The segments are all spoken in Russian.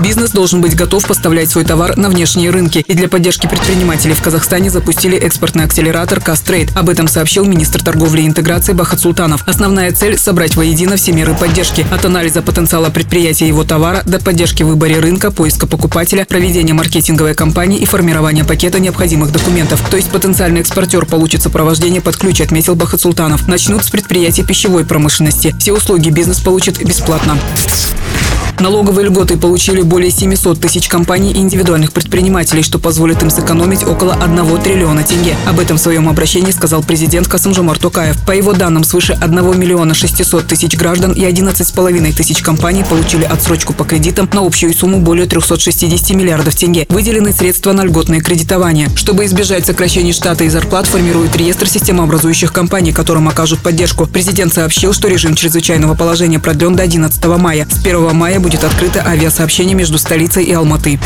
Бизнес должен быть готов поставлять свой товар на внешние рынки. И для поддержки предпринимателей в Казахстане запустили экспортный акселератор «Кастрейд». Об этом сообщил министр торговли и интеграции Бахат Султанов. Основная цель – собрать воедино все меры поддержки. От анализа потенциала предприятия и его товара до поддержки в выборе рынка, поиска покупателя, проведения маркетинговой кампании и формирования пакета необходимых документов. То есть потенциальный экспортер получит сопровождение под ключ, отметил Бахат Султанов. Начнут с предприятий пищевой промышленности. Все услуги бизнес получит бесплатно. Налоговые льготы получили более 700 тысяч компаний и индивидуальных предпринимателей, что позволит им сэкономить около 1 триллиона тенге. Об этом в своем обращении сказал президент Касымжомар Токаев. По его данным, свыше 1 миллиона 600 тысяч граждан и 11,5 тысяч компаний получили отсрочку по кредитам на общую сумму более 360 миллиардов тенге. Выделены средства на льготное кредитование. Чтобы избежать сокращений штата и зарплат, формирует реестр системообразующих компаний, которым окажут поддержку. Президент сообщил, что режим чрезвычайного положения продлен до 11 мая. С 1 мая будет открыто авиасообщение между столицей и Алматы.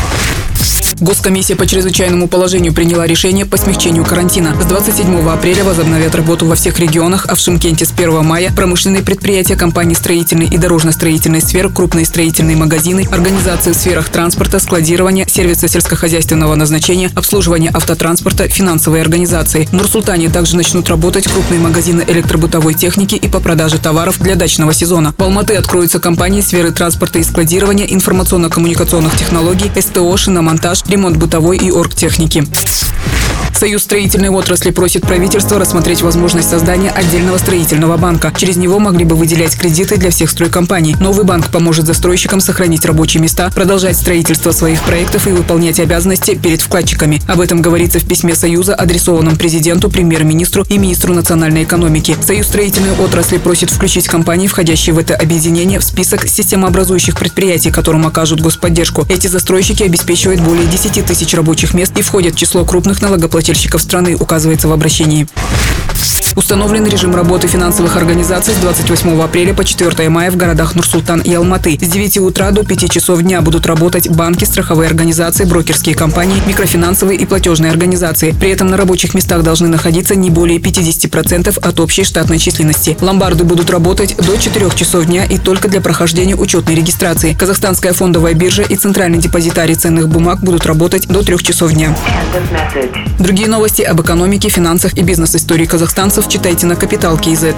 Госкомиссия по чрезвычайному положению приняла решение по смягчению карантина. С 27 апреля возобновят работу во всех регионах, а в Шимкенте с 1 мая промышленные предприятия, компании строительной и дорожно-строительной сфер, крупные строительные магазины, организации в сферах транспорта, складирования, сервиса сельскохозяйственного назначения, обслуживания автотранспорта, финансовые организации. В Нур-Султане также начнут работать крупные магазины электробытовой техники и по продаже товаров для дачного сезона. В Алматы откроются компании сферы транспорта и складирования, информационно-коммуникационных технологий, СТО, шиномонтаж, ремонт бытовой и оргтехники. Союз строительной отрасли просит правительства рассмотреть возможность создания отдельного строительного банка. Через него могли бы выделять кредиты для всех стройкомпаний. Новый банк поможет застройщикам сохранить рабочие места, продолжать строительство своих проектов и выполнять обязанности перед вкладчиками. Об этом говорится в письме Союза, адресованном президенту, премьер-министру и министру национальной экономики. Союз строительной отрасли просит включить компании, входящие в это объединение, в список системообразующих предприятий, которым окажут господдержку. Эти застройщики обеспечивают более 10 тысяч рабочих мест и входят в число крупных налогоплательщиков налогоплательщиков страны, указывается в обращении. Установлен режим работы финансовых организаций с 28 апреля по 4 мая в городах Нур-Султан и Алматы. С 9 утра до 5 часов дня будут работать банки, страховые организации, брокерские компании, микрофинансовые и платежные организации. При этом на рабочих местах должны находиться не более 50% от общей штатной численности. Ломбарды будут работать до 4 часов дня и только для прохождения учетной регистрации. Казахстанская фондовая биржа и центральный депозитарий ценных бумаг будут работать до 3 часов дня. Другие новости об экономике, финансах и бизнес-истории казахстанцев читайте на Капитал Киезет.